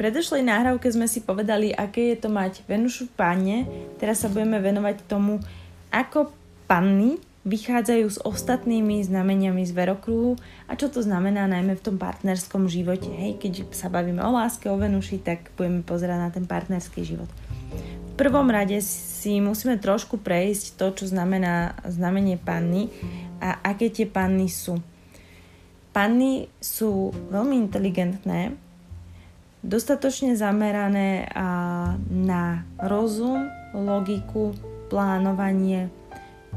predošlej náhrávke sme si povedali, aké je to mať Venušu v páne. Teraz sa budeme venovať tomu, ako panny vychádzajú s ostatnými znameniami z verokruhu a čo to znamená najmä v tom partnerskom živote. Hej, keď sa bavíme o láske, o Venuši, tak budeme pozerať na ten partnerský život. V prvom rade si musíme trošku prejsť to, čo znamená znamenie panny a aké tie panny sú. Panny sú veľmi inteligentné, dostatočne zamerané na rozum, logiku, plánovanie,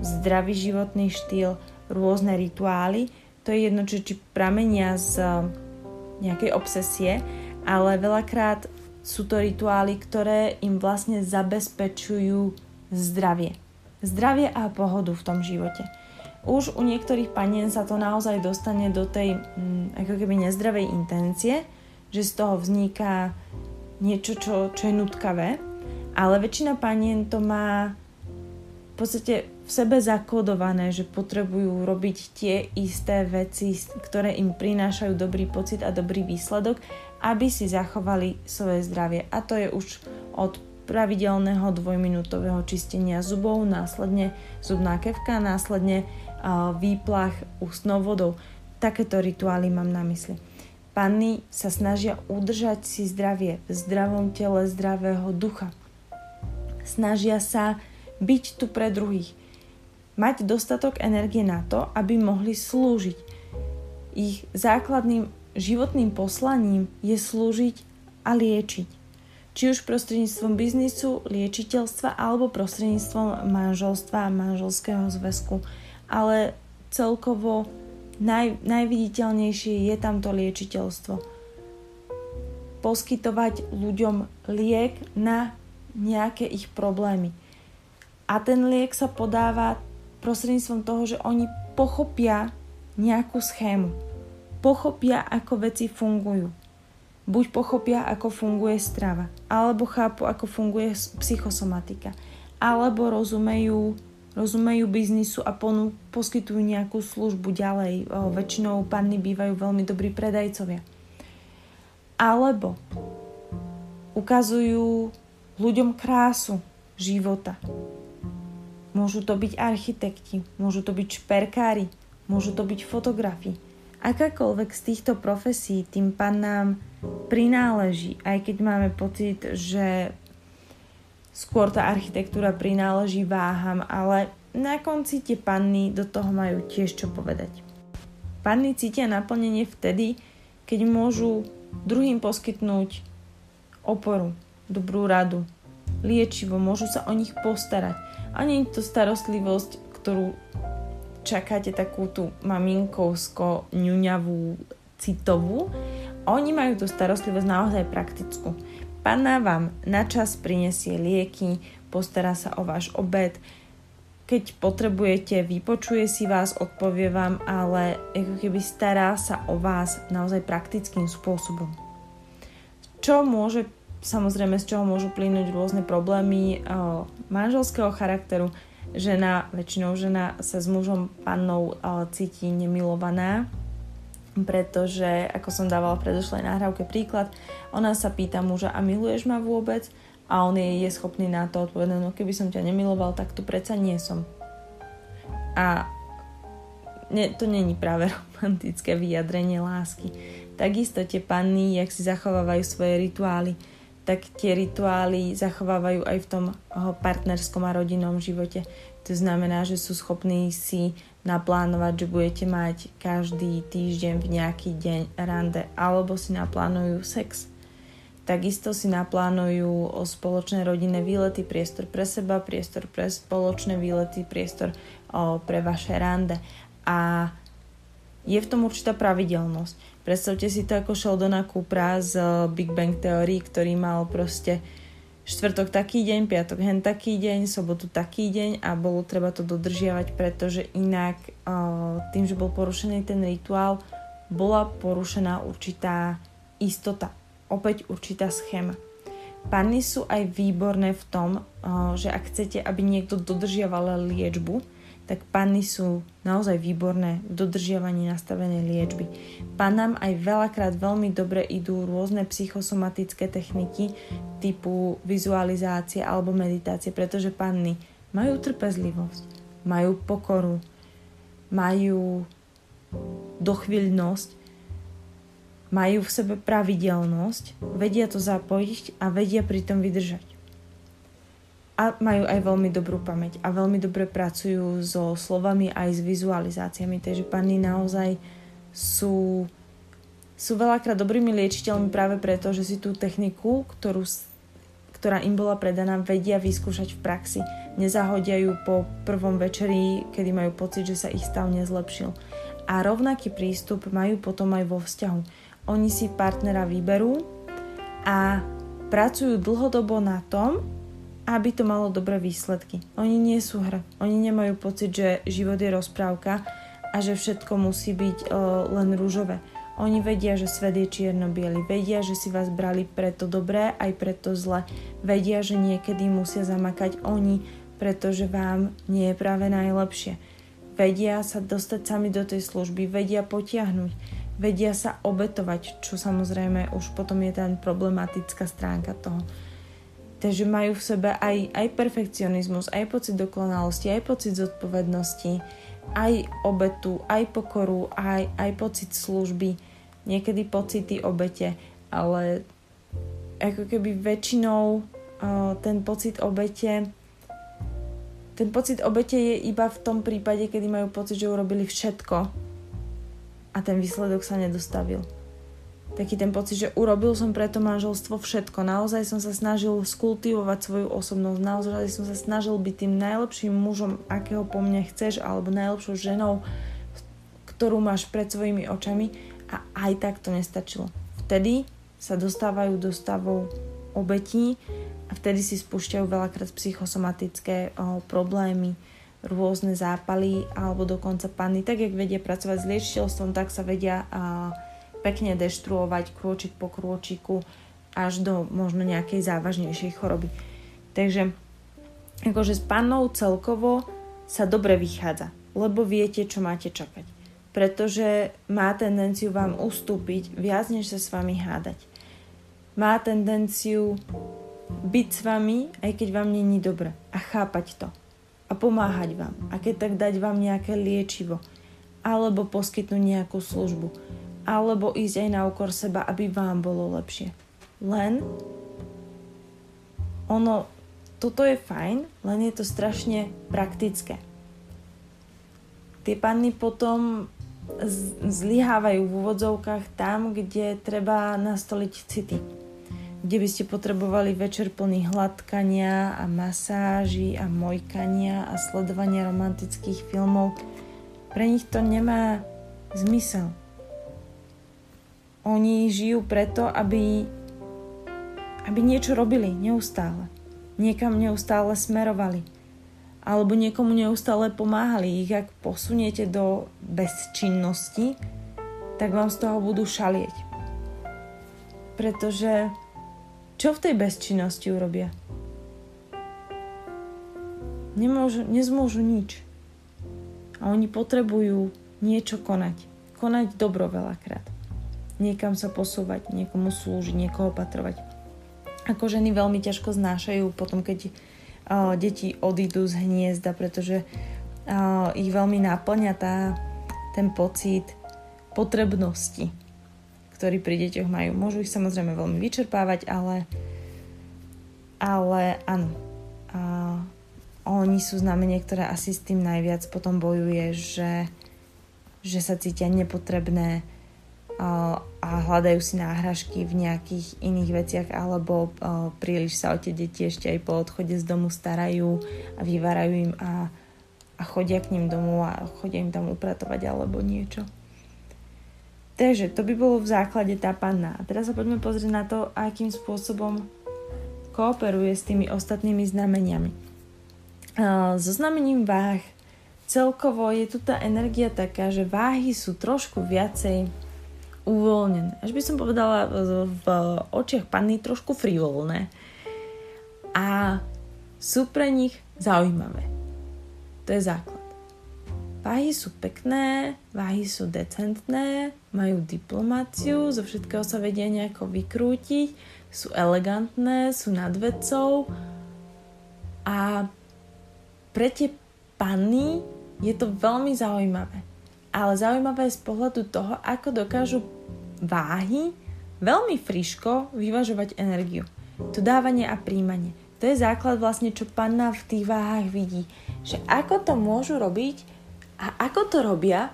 zdravý životný štýl, rôzne rituály. To je jedno, či, či pramenia z nejakej obsesie, ale veľakrát sú to rituály, ktoré im vlastne zabezpečujú zdravie. Zdravie a pohodu v tom živote. Už u niektorých panien sa to naozaj dostane do tej mm, ako keby nezdravej intencie, že z toho vzniká niečo, čo, čo je nutkavé, ale väčšina panien to má v podstate v sebe zakodované, že potrebujú robiť tie isté veci, ktoré im prinášajú dobrý pocit a dobrý výsledok, aby si zachovali svoje zdravie. A to je už od pravidelného dvojminútového čistenia zubov, následne zubná kevka, následne výplach ústnou vodou. Takéto rituály mám na mysli. Panny sa snažia udržať si zdravie v zdravom tele zdravého ducha. Snažia sa byť tu pre druhých. Mať dostatok energie na to, aby mohli slúžiť. Ich základným životným poslaním je slúžiť a liečiť. Či už prostredníctvom biznisu, liečiteľstva alebo prostredníctvom manželstva a manželského zväzku. Ale celkovo naj, najviditeľnejšie je tam to liečiteľstvo. Poskytovať ľuďom liek na nejaké ich problémy. A ten liek sa podáva prostredníctvom toho, že oni pochopia nejakú schému. Pochopia, ako veci fungujú. Buď pochopia, ako funguje strava, alebo chápu, ako funguje psychosomatika, alebo rozumejú rozumejú biznisu a ponu, poskytujú nejakú službu ďalej. O, väčšinou panny bývajú veľmi dobrí predajcovia. Alebo ukazujú ľuďom krásu života. Môžu to byť architekti, môžu to byť šperkári, môžu to byť fotografi. Akákoľvek z týchto profesí tým pannám prináleží, aj keď máme pocit, že skôr tá architektúra prináleží váham, ale na konci tie panny do toho majú tiež čo povedať. Panny cítia naplnenie vtedy, keď môžu druhým poskytnúť oporu, dobrú radu, liečivo, môžu sa o nich postarať. A nie je to starostlivosť, ktorú čakáte takú tú maminkovsko ňuňavú citovú. Oni majú tú starostlivosť naozaj praktickú. Panna vám na čas prinesie lieky, postará sa o váš obed, keď potrebujete, vypočuje si vás, odpovie vám, ale ako keby stará sa o vás naozaj praktickým spôsobom. Čo môže, samozrejme, z čoho môžu plynúť rôzne problémy o, manželského charakteru. Žena, väčšinou žena sa s mužom pannou o, cíti nemilovaná, pretože, ako som dávala v predošlej nahrávke príklad, ona sa pýta muža, a miluješ ma vôbec? A on je, je schopný na to odpovedať, no keby som ťa nemiloval, tak tu predsa nie som. A ne, to není práve romantické vyjadrenie lásky. Takisto tie panny, jak si zachovávajú svoje rituály, tak tie rituály zachovávajú aj v tom partnerskom a rodinnom živote. To znamená, že sú schopní si naplánovať, že budete mať každý týždeň v nejaký deň rande alebo si naplánujú sex. Takisto si naplánujú o spoločné rodinné výlety, priestor pre seba, priestor pre spoločné výlety, priestor o, pre vaše rande. A je v tom určitá pravidelnosť. Predstavte si to ako Sheldona Coopera z Big Bang Theory, ktorý mal proste štvrtok taký deň, piatok hen taký deň, sobotu taký deň a bolo treba to dodržiavať, pretože inak tým, že bol porušený ten rituál, bola porušená určitá istota, opäť určitá schéma. Panny sú aj výborné v tom, že ak chcete, aby niekto dodržiaval liečbu, tak panny sú naozaj výborné v dodržiavaní nastavenej liečby. Panám aj veľakrát veľmi dobre idú rôzne psychosomatické techniky typu vizualizácie alebo meditácie, pretože panny majú trpezlivosť, majú pokoru, majú dochvíľnosť, majú v sebe pravidelnosť, vedia to zapojiť a vedia pritom vydržať a majú aj veľmi dobrú pamäť a veľmi dobre pracujú so slovami aj s vizualizáciami, takže panny naozaj sú, sú veľakrát dobrými liečiteľmi práve preto, že si tú techniku, ktorú, ktorá im bola predaná, vedia vyskúšať v praxi. Nezahodia ju po prvom večeri, kedy majú pocit, že sa ich stav nezlepšil. A rovnaký prístup majú potom aj vo vzťahu. Oni si partnera vyberú a pracujú dlhodobo na tom, aby to malo dobré výsledky. Oni nie sú hra. Oni nemajú pocit, že život je rozprávka a že všetko musí byť o, len rúžové. Oni vedia, že svet je čierno-biely. Vedia, že si vás brali preto dobré, aj preto zle. Vedia, že niekedy musia zamakať oni, pretože vám nie je práve najlepšie. Vedia sa dostať sami do tej služby, vedia potiahnuť, vedia sa obetovať, čo samozrejme už potom je ten problematická stránka toho Takže majú v sebe aj, aj perfekcionizmus, aj pocit dokonalosti, aj pocit zodpovednosti, aj obetu, aj pokoru, aj, aj pocit služby, niekedy pocity obete, ale ako keby väčšinou uh, ten pocit obete ten pocit obete je iba v tom prípade, kedy majú pocit, že urobili všetko a ten výsledok sa nedostavil taký ten pocit, že urobil som pre to manželstvo všetko. Naozaj som sa snažil skultivovať svoju osobnosť, naozaj som sa snažil byť tým najlepším mužom, akého po mne chceš, alebo najlepšou ženou, ktorú máš pred svojimi očami a aj tak to nestačilo. Vtedy sa dostávajú do stavov obetí a vtedy si spúšťajú veľakrát psychosomatické o, problémy, rôzne zápaly alebo dokonca panny. Tak, jak vedia pracovať s liečiteľstvom, tak sa vedia a, pekne deštruovať krôčik po krôčiku až do možno nejakej závažnejšej choroby. Takže akože s pannou celkovo sa dobre vychádza, lebo viete, čo máte čakať. Pretože má tendenciu vám ustúpiť viac, než sa s vami hádať. Má tendenciu byť s vami, aj keď vám není dobre. A chápať to. A pomáhať vám. A keď tak dať vám nejaké liečivo. Alebo poskytnúť nejakú službu alebo ísť aj na úkor seba, aby vám bolo lepšie. Len ono, toto je fajn, len je to strašne praktické. Tie panny potom zlyhávajú v úvodzovkách tam, kde treba nastoliť city. Kde by ste potrebovali večer plný hladkania a masáži a mojkania a sledovania romantických filmov. Pre nich to nemá zmysel oni žijú preto, aby, aby niečo robili neustále. Niekam neustále smerovali. Alebo niekomu neustále pomáhali. Ich ak posuniete do bezčinnosti, tak vám z toho budú šalieť. Pretože čo v tej bezčinnosti urobia? Nemôžu, nezmôžu nič. A oni potrebujú niečo konať. Konať dobro veľakrát niekam sa posúvať, niekomu slúžiť, niekoho opatrovať. Ako ženy veľmi ťažko znášajú potom, keď uh, deti odídu z hniezda, pretože uh, ich veľmi náplňa tá, ten pocit potrebnosti, ktorý pri deťoch majú. Môžu ich samozrejme veľmi vyčerpávať, ale, ale áno. Uh, oni sú znamenie, ktoré asi s tým najviac potom bojuje, že, že sa cítia nepotrebné, a hľadajú si náhražky v nejakých iných veciach alebo príliš sa o tie deti ešte aj po odchode z domu starajú a vyvárajú im a, a chodia k ním domov a chodia im tam upratovať alebo niečo. Takže to by bolo v základe tá panna. A teraz sa poďme pozrieť na to, akým spôsobom kooperuje s tými ostatnými znameniami. So znamením váh celkovo je tu tá energia taká, že váhy sú trošku viacej uvoľnené. Až by som povedala v očiach panny trošku frivolné. A sú pre nich zaujímavé. To je základ. Váhy sú pekné, váhy sú decentné, majú diplomáciu, zo všetkého sa vedia nejako vykrútiť, sú elegantné, sú nad vecou a pre tie panny je to veľmi zaujímavé. Ale zaujímavé z pohľadu toho, ako dokážu váhy veľmi friško vyvažovať energiu. To dávanie a príjmanie. To je základ vlastne, čo panna v tých váhach vidí. Že ako to môžu robiť a ako to robia,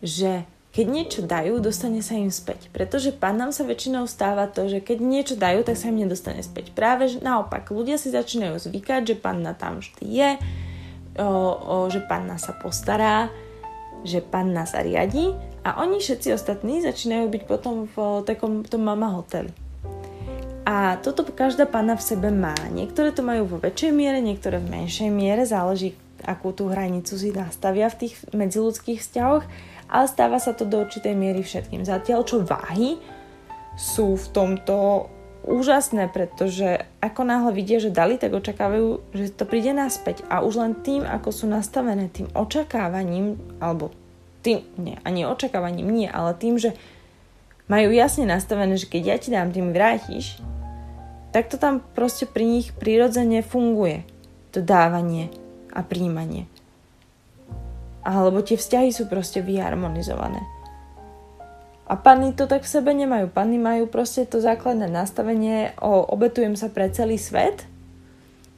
že keď niečo dajú, dostane sa im späť. Pretože pannám sa väčšinou stáva to, že keď niečo dajú, tak sa im nedostane späť. Práve naopak, ľudia si začínajú zvykať, že panna tam vždy je, o, o, že panna sa postará, že panna sa riadi a oni všetci ostatní začínajú byť potom v takom tom mama hoteli. A toto každá panna v sebe má. Niektoré to majú vo väčšej miere, niektoré v menšej miere, záleží akú tú hranicu si nastavia v tých medziludských vzťahoch, ale stáva sa to do určitej miery všetkým. Zatiaľ, čo váhy sú v tomto úžasné, pretože ako náhle vidia, že dali, tak očakávajú, že to príde naspäť. A už len tým, ako sú nastavené tým očakávaním, alebo tým, nie, ani očakávaním nie, ale tým, že majú jasne nastavené, že keď ja ti dám, ty mi vrátiš, tak to tam proste pri nich prirodzene funguje. To dávanie a príjmanie. Alebo tie vzťahy sú proste vyharmonizované. A panny to tak v sebe nemajú. Panny majú proste to základné nastavenie o obetujem sa pre celý svet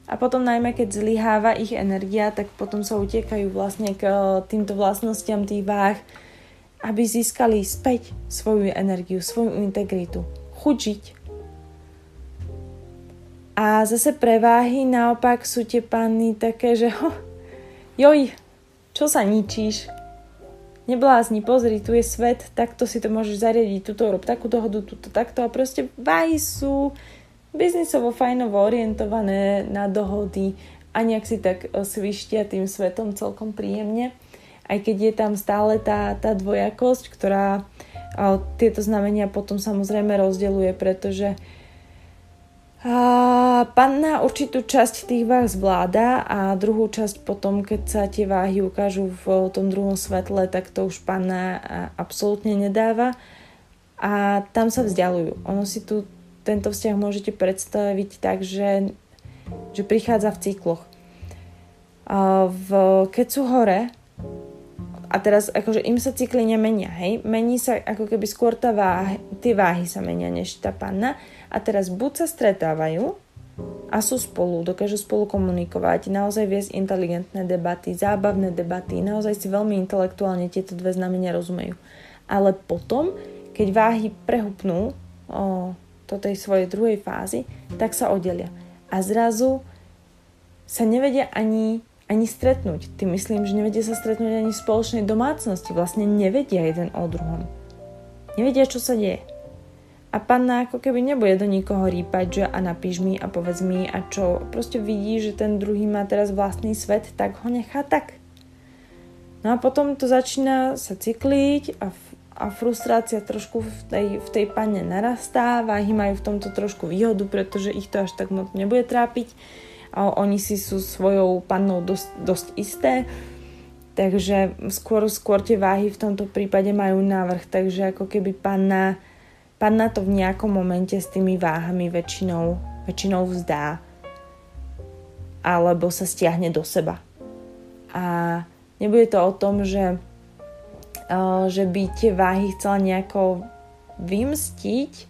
a potom najmä keď zlyháva ich energia, tak potom sa utiekajú vlastne k týmto vlastnostiam tých váh, aby získali späť svoju energiu, svoju integritu, chuť. A zase preváhy naopak sú tie panny také, že ho, joj, čo sa ničíš? Neblázni, pozri, tu je svet, takto si to môžeš zariadiť, tuto rob takú dohodu, tuto takto a proste váhy sú biznisovo fajnovo orientované na dohody a nejak si tak e, svištia tým svetom celkom príjemne. Aj keď je tam stále tá, tá dvojakosť, ktorá a, tieto znamenia potom samozrejme rozdeluje, pretože a panna určitú časť tých váh zvláda a druhú časť potom, keď sa tie váhy ukážu v tom druhom svetle, tak to už panna absolútne nedáva a tam sa vzdialujú. Ono si tu tento vzťah môžete predstaviť tak, že, že prichádza v cykloch. A v, keď sú hore, a teraz akože im sa cykly nemenia, hej, mení sa ako keby skôr tá váhy, tie váhy sa menia než tá panna a teraz buď sa stretávajú a sú spolu, dokážu spolu komunikovať, naozaj viesť inteligentné debaty, zábavné debaty, naozaj si veľmi intelektuálne tieto dve znamenia rozumejú. Ale potom, keď váhy prehupnú o, do tej svojej druhej fázy, tak sa oddelia. A zrazu sa nevedia ani, ani stretnúť. Ty myslím, že nevedia sa stretnúť ani v spoločnej domácnosti. Vlastne nevedia jeden o druhom. Nevedia, čo sa deje. A panna ako keby nebude do nikoho rýpať, že a napíš mi a povedz mi a čo. Proste vidí, že ten druhý má teraz vlastný svet, tak ho nechá tak. No a potom to začína sa cykliť a, a frustrácia trošku v tej, v tej panne narastá. Váhy majú v tomto trošku výhodu, pretože ich to až tak moc nebude trápiť. A oni si sú svojou pannou dosť, dosť isté. Takže skôr, skôr tie váhy v tomto prípade majú návrh. Takže ako keby panna Panna to v nejakom momente s tými váhami väčšinou, väčšinou vzdá alebo sa stiahne do seba. A nebude to o tom, že, že by tie váhy chcela nejako vymstiť,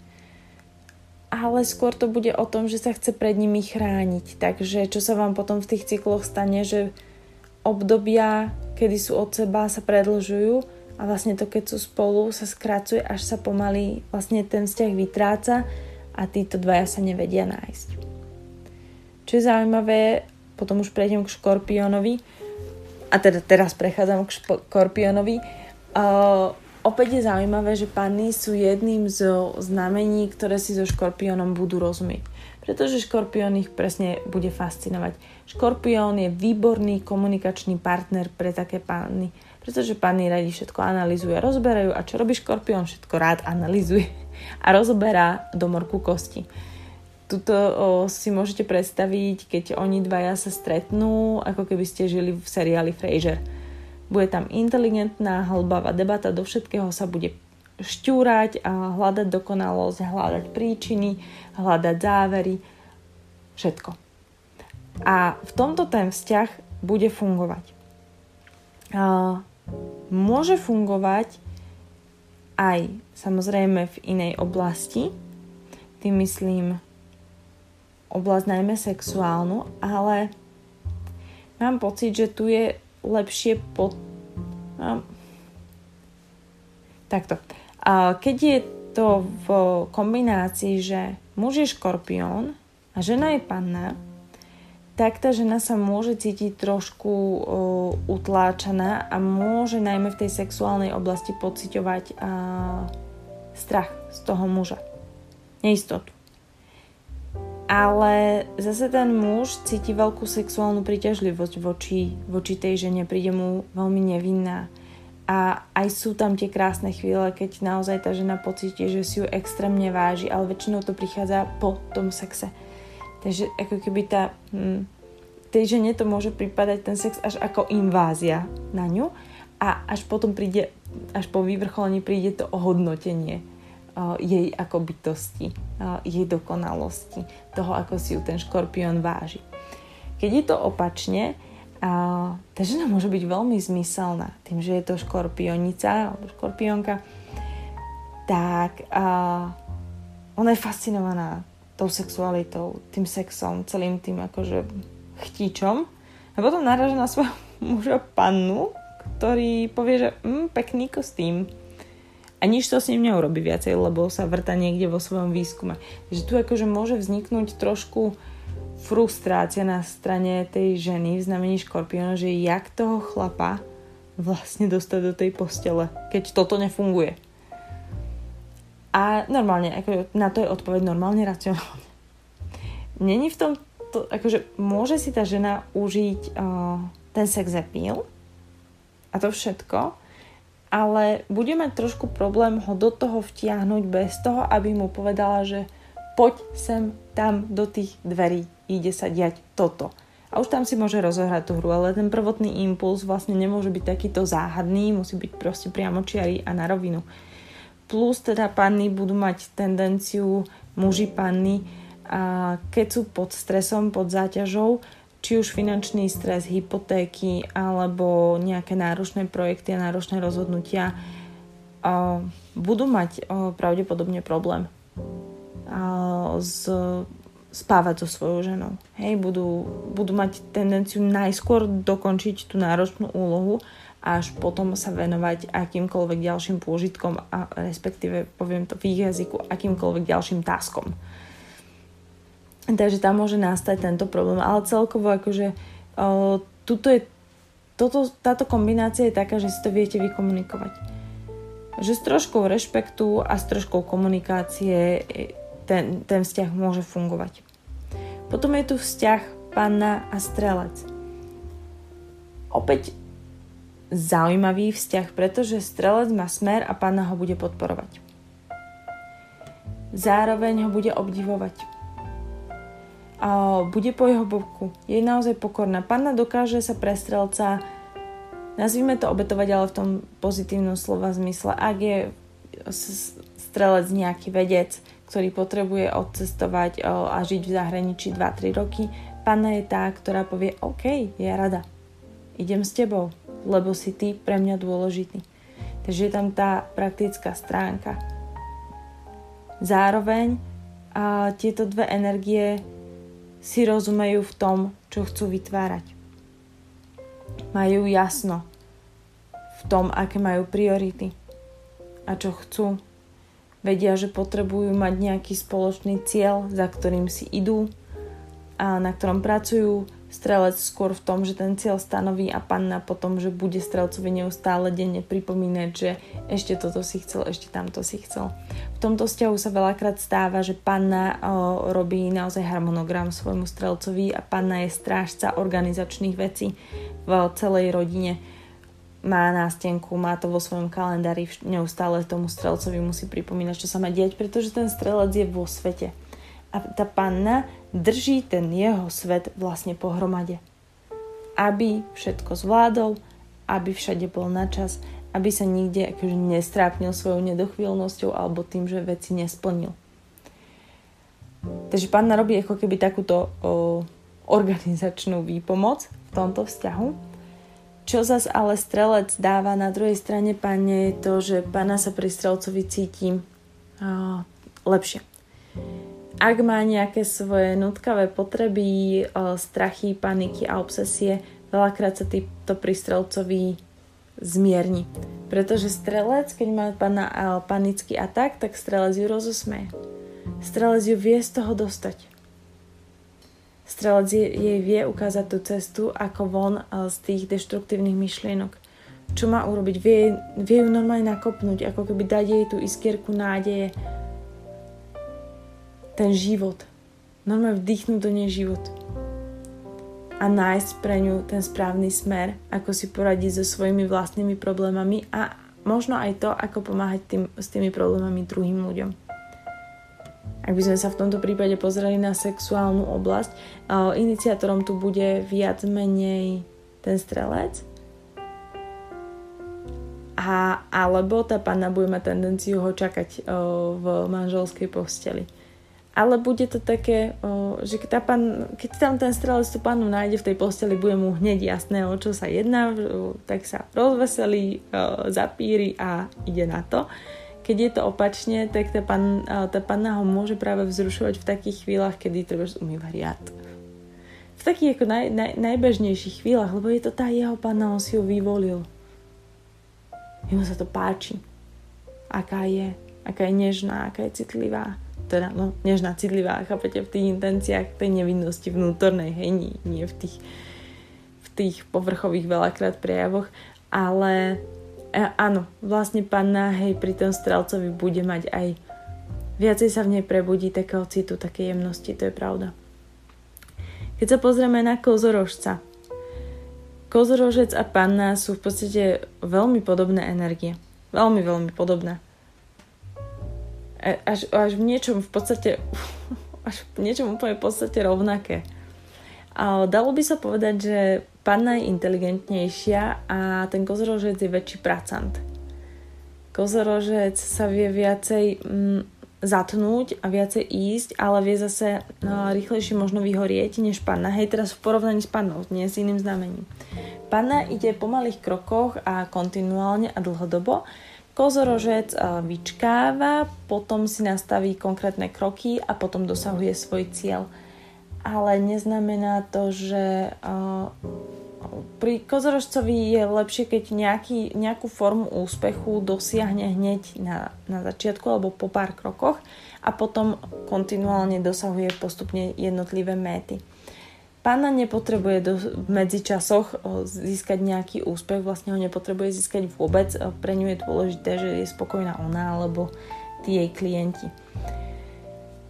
ale skôr to bude o tom, že sa chce pred nimi chrániť. Takže čo sa vám potom v tých cykloch stane, že obdobia, kedy sú od seba, sa predlžujú a vlastne to, keď sú spolu, sa skracuje, až sa pomaly vlastne ten vzťah vytráca a títo dvaja sa nevedia nájsť. Čo je zaujímavé, potom už prejdem k škorpiónovi, a teda teraz prechádzam k škorpiónovi. Uh, opäť je zaujímavé, že panny sú jedným z znamení, ktoré si so škorpiónom budú rozumieť. Pretože škorpión ich presne bude fascinovať. Škorpión je výborný komunikačný partner pre také panny pretože panny radi všetko analizujú a rozberajú a čo robí škorpión? Všetko rád analizuje a rozoberá do morku kosti. Tuto o, si môžete predstaviť, keď oni dvaja sa stretnú, ako keby ste žili v seriáli Frasier. Bude tam inteligentná, hlbavá debata, do všetkého sa bude šťúrať a hľadať dokonalosť, hľadať príčiny, hľadať závery, všetko. A v tomto ten vzťah bude fungovať. Môže fungovať aj samozrejme v inej oblasti, tým myslím oblasť najmä sexuálnu, ale mám pocit, že tu je lepšie pod... Takto. Keď je to v kombinácii, že muž je škorpión a žena je panna, tak tá žena sa môže cítiť trošku uh, utláčaná a môže najmä v tej sexuálnej oblasti pociťovať uh, strach z toho muža. Neistotu. Ale zase ten muž cíti veľkú sexuálnu príťažlivosť voči, voči tej žene, príde mu veľmi nevinná. A aj sú tam tie krásne chvíle, keď naozaj tá žena pocíti, že si ju extrémne váži, ale väčšinou to prichádza po tom sexe. Takže ako keby tá... Hm, tej žene to môže pripadať ten sex až ako invázia na ňu a až potom príde, až po vyvrcholení príde to ohodnotenie jej ako bytosti, jej dokonalosti, toho, ako si ju ten škorpión váži. Keď je to opačne, tá žena môže byť veľmi zmyselná. Tým, že je to škorpionica alebo škorpionka, tak ona je fascinovaná tou sexualitou, tým sexom, celým tým akože chtíčom. A potom naraža na svojho muža pannu, ktorý povie, že mm, pekný kostým a nič to s ním neurobi viacej, lebo sa vrta niekde vo svojom výskume. Takže tu akože môže vzniknúť trošku frustrácia na strane tej ženy v znamení škorpiona, že jak toho chlapa vlastne dostať do tej postele, keď toto nefunguje. A normálne, ako na to je odpoveď normálne racionálne. Není v tom, to, akože môže si tá žena užiť uh, ten sex appeal a to všetko, ale bude mať trošku problém ho do toho vtiahnuť bez toho, aby mu povedala, že poď sem, tam, do tých dverí, ide sa diať toto. A už tam si môže rozohrať tú hru, ale ten prvotný impuls vlastne nemôže byť takýto záhadný, musí byť proste priamočiarý a na rovinu. Plus teda panny budú mať tendenciu, muži panny, a keď sú pod stresom, pod záťažou, či už finančný stres, hypotéky alebo nejaké náročné projekty a náročné rozhodnutia budú mať pravdepodobne problém s, spávať so svojou ženou. Hej, budú, budú mať tendenciu najskôr dokončiť tú náročnú úlohu a až potom sa venovať akýmkoľvek ďalším pôžitkom a respektíve, poviem to v ich jazyku, akýmkoľvek ďalším taskom. Takže tam môže nastať tento problém. Ale celkovo akože o, tuto je, toto, táto kombinácia je taká, že si to viete vykomunikovať. Že s troškou rešpektu a s troškou komunikácie ten, ten vzťah môže fungovať. Potom je tu vzťah panna a strelec. Opäť zaujímavý vzťah, pretože strelec má smer a panna ho bude podporovať. Zároveň ho bude obdivovať a bude po jeho boku. Je naozaj pokorná. Panna dokáže sa pre strelca, nazvime to obetovať, ale v tom pozitívnom slova zmysle. Ak je strelec nejaký vedec, ktorý potrebuje odcestovať a žiť v zahraničí 2-3 roky, panna je tá, ktorá povie OK, je rada. Idem s tebou, lebo si ty pre mňa dôležitý. Takže je tam tá praktická stránka. Zároveň a tieto dve energie si rozumejú v tom, čo chcú vytvárať. Majú jasno v tom, aké majú priority a čo chcú. Vedia, že potrebujú mať nejaký spoločný cieľ, za ktorým si idú a na ktorom pracujú, strelec skôr v tom, že ten cieľ stanoví a panna potom, že bude strelcovi neustále denne pripomínať, že ešte toto si chcel, ešte tamto si chcel. V tomto vzťahu sa veľakrát stáva, že panna o, robí naozaj harmonogram svojmu strelcovi a panna je strážca organizačných vecí v celej rodine. Má nástenku, má to vo svojom kalendári, neustále tomu strelcovi musí pripomínať, čo sa má diať, pretože ten strelec je vo svete a tá panna drží ten jeho svet vlastne pohromade. Aby všetko zvládol, aby všade bol na čas, aby sa nikde akože nestrápnil svojou nedochvíľnosťou alebo tým, že veci nesplnil. Takže panna robí ako keby takúto o, organizačnú výpomoc v tomto vzťahu. Čo zas ale strelec dáva na druhej strane pane je to, že pána sa pri strelcovi cíti o, lepšie. Ak má nejaké svoje nutkavé potreby, o, strachy, paniky a obsesie, veľakrát sa to pri strelcovi zmierni. Pretože strelec, keď má pana, panický atak, tak strelec ju rozosmeje. Strelec ju vie z toho dostať. Strelec jej vie ukázať tú cestu ako von z tých deštruktívnych myšlienok. Čo má urobiť? Vie, vie ju normálne nakopnúť, ako keby dať jej tú iskierku nádeje. Ten život. Normálne vdýchnuť do nej život a nájsť pre ňu ten správny smer, ako si poradiť so svojimi vlastnými problémami a možno aj to, ako pomáhať tým, s tými problémami druhým ľuďom. Ak by sme sa v tomto prípade pozreli na sexuálnu oblasť, iniciátorom tu bude viac menej ten strelec, a, alebo tá panna bude mať tendenciu ho čakať o, v manželskej posteli ale bude to také, že keď, tá pan, keď tam ten strelec tú panu nájde v tej posteli, bude mu hneď jasné, o čo sa jedná, tak sa rozveselí, zapíri a ide na to. Keď je to opačne, tak tá, pan, tá panna ho môže práve vzrušovať v takých chvíľach, kedy treba umýva riad. V takých ako naj, naj, najbežnejších chvíľach, lebo je to tá jeho panna, on si ju vyvolil. Jemu sa to páči. Aká je, aká je nežná, aká je citlivá teda no, nežná, citlivá, chápete, v tých intenciách tej nevinnosti vnútornej, hej, nie, nie v tých v tých povrchových veľakrát prejavoch, ale e, áno, vlastne panna, hej, pri tom strelcovi bude mať aj viacej sa v nej prebudí takého citu, také jemnosti, to je pravda. Keď sa pozrieme na kozorožca, kozorožec a panna sú v podstate veľmi podobné energie. Veľmi, veľmi podobné až, až v niečom v podstate až v niečom úplne v podstate rovnaké. A dalo by sa povedať, že panna je inteligentnejšia a ten kozorožec je väčší pracant. Kozorožec sa vie viacej mm, zatnúť a viacej ísť, ale vie zase no, rýchlejšie možno vyhorieť než panna. Hej, teraz v porovnaní s pannou, nie s iným znamením. Panna ide po malých krokoch a kontinuálne a dlhodobo, Kozorožec vyčkáva, potom si nastaví konkrétne kroky a potom dosahuje svoj cieľ. Ale neznamená to, že pri kozorožcovi je lepšie, keď nejaký, nejakú formu úspechu dosiahne hneď na, na začiatku alebo po pár krokoch a potom kontinuálne dosahuje postupne jednotlivé méty. Pána nepotrebuje do, v medzičasoch získať nejaký úspech, vlastne ho nepotrebuje získať vôbec. Pre ňu je dôležité, že je spokojná ona alebo tí jej klienti.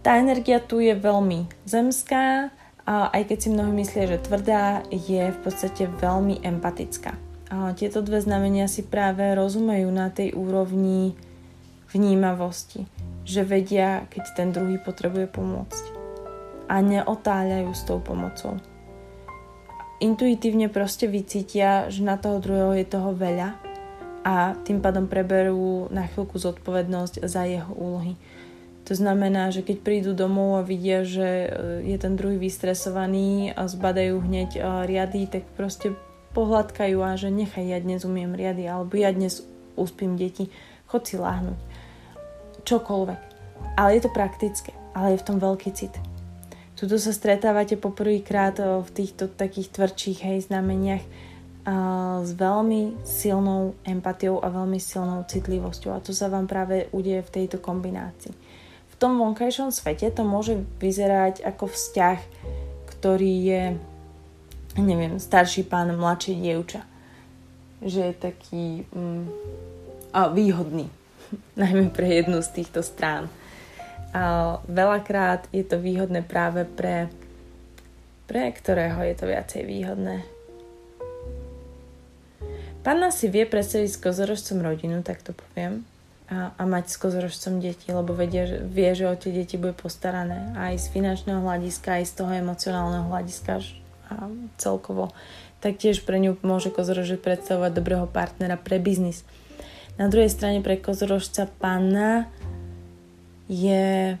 Tá energia tu je veľmi zemská, a aj keď si mnohí myslia, že tvrdá, je v podstate veľmi empatická. A tieto dve znamenia si práve rozumejú na tej úrovni vnímavosti, že vedia, keď ten druhý potrebuje pomôcť a neotáľajú s tou pomocou. Intuitívne proste vycítia, že na toho druhého je toho veľa a tým pádom preberú na chvíľku zodpovednosť za jeho úlohy. To znamená, že keď prídu domov a vidia, že e, je ten druhý vystresovaný a zbadajú hneď e, riady, tak proste pohľadkajú a že nechaj, ja dnes umiem riady, alebo ja dnes uspím deti, chod si láhnuť. Čokoľvek. Ale je to praktické, ale je v tom veľký cit. Tuto sa stretávate poprvýkrát eh, v týchto takých tvrdších hej znameniach s veľmi silnou empatiou a veľmi silnou citlivosťou a to sa vám práve udeje v tejto kombinácii. V tom vonkajšom svete to môže vyzerať ako vzťah, ktorý je neviem, starší pán, mladšie dievča. Že je taký mm, a výhodný, najmä pre jednu z týchto strán a veľakrát je to výhodné práve pre, pre ktorého je to viacej výhodné. Panna si vie predstaviť s kozorožcom rodinu, tak to poviem, a, a mať s kozorožcom deti, lebo vedia, že, vie, že o tie deti bude postarané aj z finančného hľadiska, aj z toho emocionálneho hľadiska a celkovo tak tiež pre ňu môže kozorožec predstavovať dobrého partnera pre biznis. Na druhej strane pre kozorožca panna je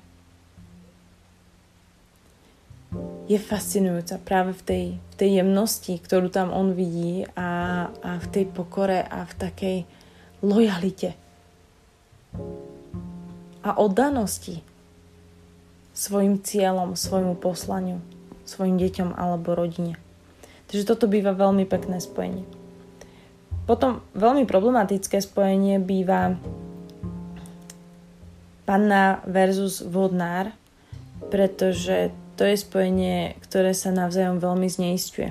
je fascinujúca práve v tej, v tej jemnosti, ktorú tam on vidí a, a v tej pokore a v takej lojalite a oddanosti svojim cieľom, svojmu poslaniu, svojim deťom alebo rodine. Takže toto býva veľmi pekné spojenie. Potom veľmi problematické spojenie býva panna versus vodnár, pretože to je spojenie, ktoré sa navzájom veľmi zneistuje.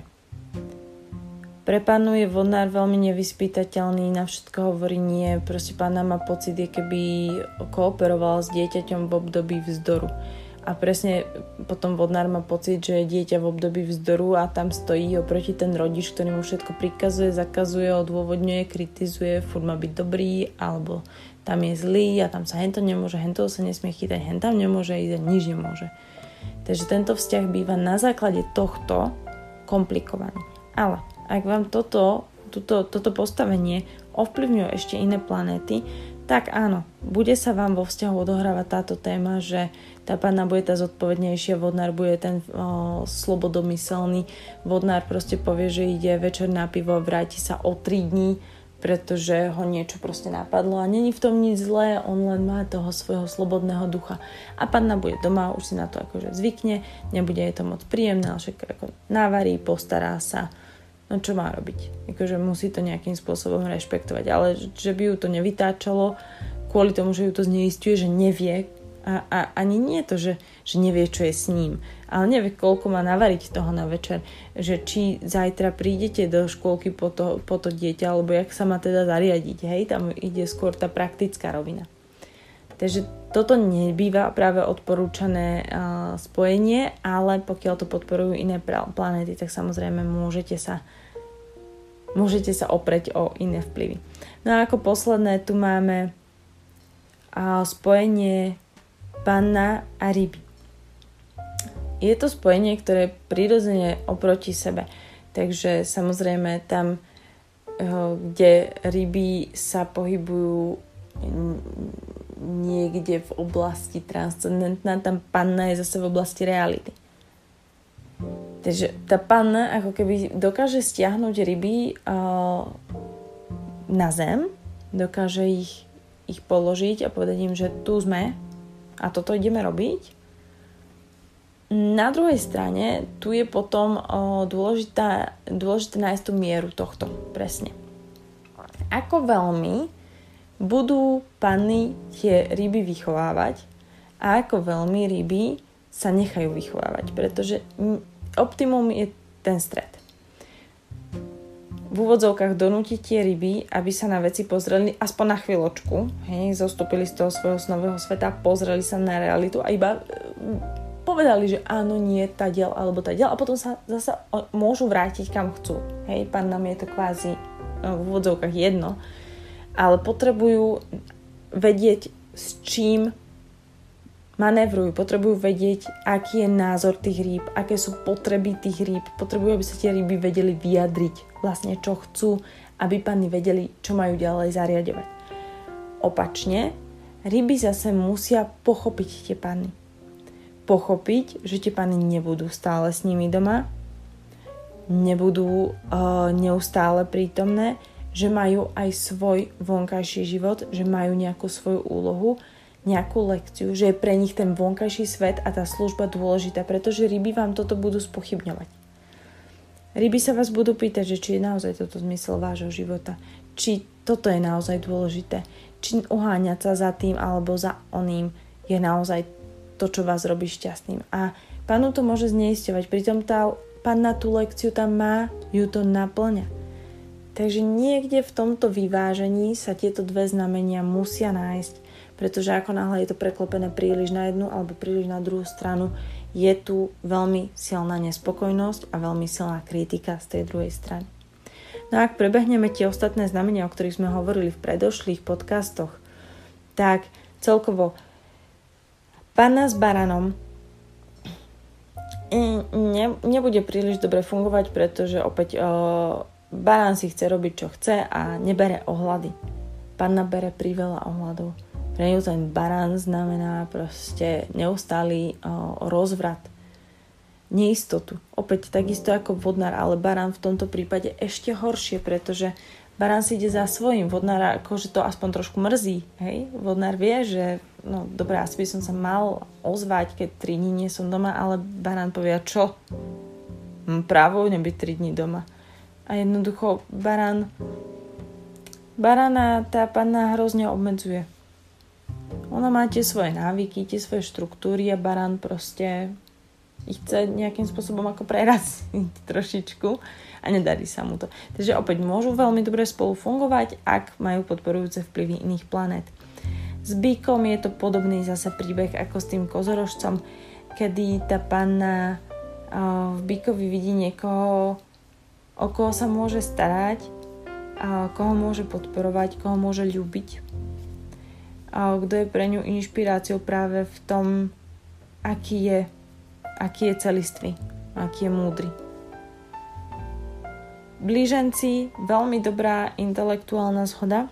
Pre pánu je vodnár veľmi nevyspytateľný, na všetko hovorí nie, proste pána má pocit, je keby kooperoval s dieťaťom v období vzdoru. A presne potom vodnár má pocit, že je dieťa v období vzdoru a tam stojí oproti ten rodič, ktorý mu všetko prikazuje, zakazuje, odôvodňuje, kritizuje, furt má byť dobrý, alebo tam je zlý a tam sa hento nemôže, hento sa nesmie chytať, hen tam nemôže ísť a nič nemôže. Takže tento vzťah býva na základe tohto komplikovaný. Ale ak vám toto, toto, toto postavenie ovplyvňuje ešte iné planéty, tak áno, bude sa vám vo vzťahu odohrávať táto téma, že tá panna bude tá zodpovednejšia, vodnár bude ten o, slobodomyselný, vodnár proste povie, že ide večer na pivo, vráti sa o 3 dní, pretože ho niečo proste napadlo a není v tom nič zlé, on len má toho svojho slobodného ducha. A panna bude doma, už si na to akože zvykne, nebude jej to moc príjemné, ale však ako navarí, postará sa, no čo má robiť? Akože musí to nejakým spôsobom rešpektovať, ale že by ju to nevytáčalo kvôli tomu, že ju to zneistuje, že nevie, a, a ani nie to, že, že nevie, čo je s ním, ale nevie, koľko má navariť toho na večer, že či zajtra prídete do škôlky po to, po to dieťa, alebo jak sa má teda zariadiť, hej, tam ide skôr tá praktická rovina. Takže toto nebýva práve odporúčané uh, spojenie, ale pokiaľ to podporujú iné planéty, tak samozrejme môžete sa môžete sa opreť o iné vplyvy. No a ako posledné tu máme uh, spojenie panna a ryby. Je to spojenie, ktoré je prirodzene oproti sebe. Takže samozrejme tam, eh, kde ryby sa pohybujú niekde v oblasti transcendentná, tam panna je zase v oblasti reality. Takže tá panna ako keby dokáže stiahnuť ryby uh, na zem, dokáže ich, ich položiť a povedať im, že tu sme, a toto ideme robiť. Na druhej strane tu je potom dôležitá, dôležité nájsť tú mieru tohto presne. Ako veľmi budú panny tie ryby vychovávať a ako veľmi ryby sa nechajú vychovávať, pretože optimum je ten stred v úvodzovkách donútiť tie ryby, aby sa na veci pozreli aspoň na chvíľočku, hej, zostúpili z toho svojho snového sveta, pozreli sa na realitu a iba e, povedali, že áno, nie, diel alebo diel a potom sa zase môžu vrátiť kam chcú. Hej, pán nám je to kvázi e, v úvodzovkách jedno, ale potrebujú vedieť, s čím manévrujú, potrebujú vedieť, aký je názor tých rýb, aké sú potreby tých rýb, potrebujú, aby sa tie ryby vedeli vyjadriť vlastne, čo chcú, aby panny vedeli, čo majú ďalej zariadovať. Opačne, ryby zase musia pochopiť tie panny. Pochopiť, že tie panny nebudú stále s nimi doma, nebudú uh, neustále prítomné, že majú aj svoj vonkajší život, že majú nejakú svoju úlohu, nejakú lekciu, že je pre nich ten vonkajší svet a tá služba dôležitá, pretože ryby vám toto budú spochybňovať. Ryby sa vás budú pýtať, že či je naozaj toto zmysel vášho života, či toto je naozaj dôležité, či uháňať sa za tým alebo za oným je naozaj to, čo vás robí šťastným. A panu to môže zneisťovať, pritom tá pán tú lekciu tam má, ju to naplňa. Takže niekde v tomto vyvážení sa tieto dve znamenia musia nájsť pretože ako náhle je to preklopené príliš na jednu alebo príliš na druhú stranu, je tu veľmi silná nespokojnosť a veľmi silná kritika z tej druhej strany. No a ak prebehneme tie ostatné znamenia, o ktorých sme hovorili v predošlých podcastoch, tak celkovo Panna s baranom ne, nebude príliš dobre fungovať, pretože opäť o, barán si chce robiť, čo chce a nebere ohľady. Panna bere priveľa ohľadov. Pre ňu ten barán znamená proste neustály rozvrat, neistotu. Opäť takisto ako vodnár, ale barán v tomto prípade ešte horšie, pretože barán si ide za svojím, vodnár akože to aspoň trošku mrzí, hej? Vodnár vie, že no dobré, asi by som sa mal ozvať, keď 3 dní nie som doma, ale barán povie, čo? Mám právo nebyť 3 dní doma. A jednoducho barán barána tá panna hrozne obmedzuje. Ona má tie svoje návyky, tie svoje štruktúry a barán proste ich chce nejakým spôsobom ako preraziť trošičku a nedarí sa mu to. Takže opäť môžu veľmi dobre spolu fungovať, ak majú podporujúce vplyvy iných planét. S bykom je to podobný zase príbeh ako s tým kozorožcom, kedy tá panna v bykovi vidí niekoho, o koho sa môže starať, koho môže podporovať, koho môže ľúbiť, kto je pre ňu inšpiráciou práve v tom, aký je, aký je celistvý, aký je múdry. Blíženci, veľmi dobrá intelektuálna zhoda.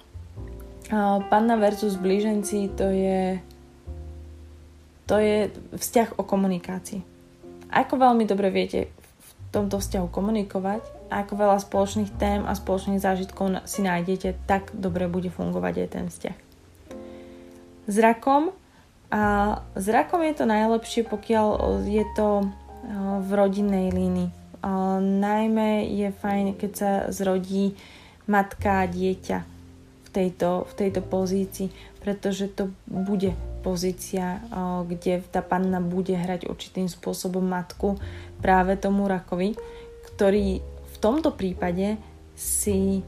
Panna versus blíženci to je, to je vzťah o komunikácii. Ako veľmi dobre viete v tomto vzťahu komunikovať, ako veľa spoločných tém a spoločných zážitkov si nájdete, tak dobre bude fungovať aj ten vzťah. Zrakom. A zrakom je to najlepšie, pokiaľ je to v rodinnej línii. Najmä je fajn, keď sa zrodí matka a dieťa v tejto, v tejto pozícii, pretože to bude pozícia, kde tá panna bude hrať určitým spôsobom matku práve tomu rakovi, ktorý v tomto prípade si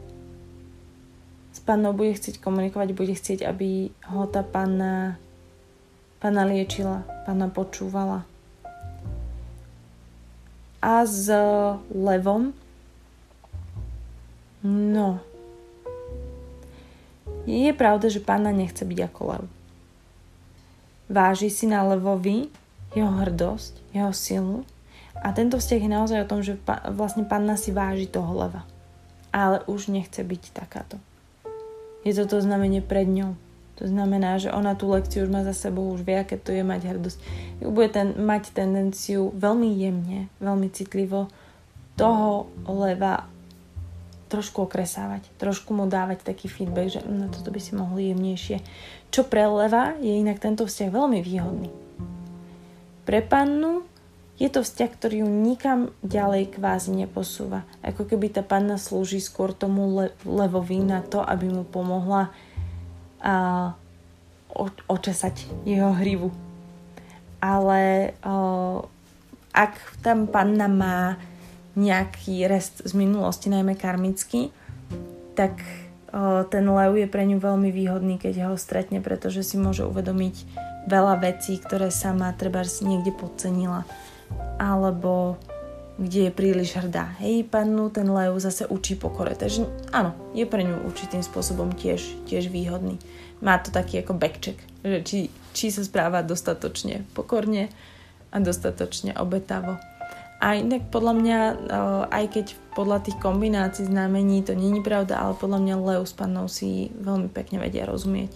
pannou bude chcieť komunikovať, bude chcieť, aby ho tá panna, panna liečila, panna počúvala, a s levom. No. Je pravda, že pána nechce byť ako lev. Váži si na levovi jeho hrdosť, jeho silu a tento vzťah je naozaj o tom, že pa, vlastne panna si váži toho leva. Ale už nechce byť takáto. Je to znamenie pred ňou. To znamená, že ona tú lekciu už má za sebou, už vie, aké to je mať hrdosť. Bude ten, mať tendenciu veľmi jemne, veľmi citlivo toho leva trošku okresávať, trošku mu dávať taký feedback, že na toto by si mohli jemnejšie. Čo pre leva je inak tento vzťah veľmi výhodný. Pre pannu je to vzťah, ktorý ju nikam ďalej kvázi neposúva. Ako keby tá panna slúži skôr tomu le- levovi na to, aby mu pomohla a očesať jeho hrivu. Ale o, ak tam panna má nejaký rest z minulosti, najmä karmický, tak o, ten lev je pre ňu veľmi výhodný, keď ho stretne, pretože si môže uvedomiť veľa vecí, ktoré sama treba niekde podcenila. Alebo kde je príliš hrdá. Hej, pannu ten lev zase učí pokore. Takže áno, je pre ňu určitým spôsobom tiež, tiež výhodný. Má to taký ako backcheck, že či, či sa správa dostatočne pokorne a dostatočne obetavo. A inak podľa mňa, aj keď podľa tých kombinácií znamení to není pravda, ale podľa mňa lev s pannou si veľmi pekne vedia rozumieť.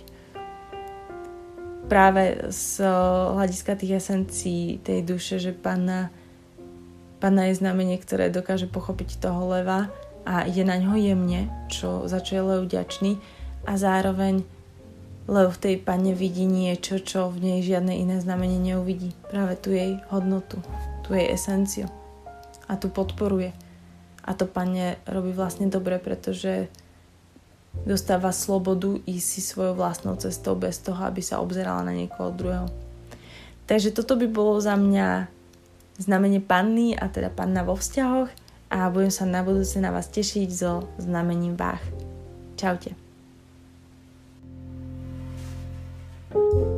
Práve z hľadiska tých esencií tej duše, že panna Panna je znamenie, ktoré dokáže pochopiť toho leva a ide na ňo jemne, čo za čo je lev vďačný a zároveň lev v tej panne vidí niečo, čo v nej žiadne iné znamenie neuvidí. Práve tu jej hodnotu, tu jej esenciu a tu podporuje. A to panne robí vlastne dobre, pretože Dostáva slobodu ísť si svojou vlastnou cestou bez toho, aby sa obzerala na niekoho druhého. Takže toto by bolo za mňa znamenie panny a teda panna vo vzťahoch a budem sa na budúce na vás tešiť so znamením váh. Čaute. thank you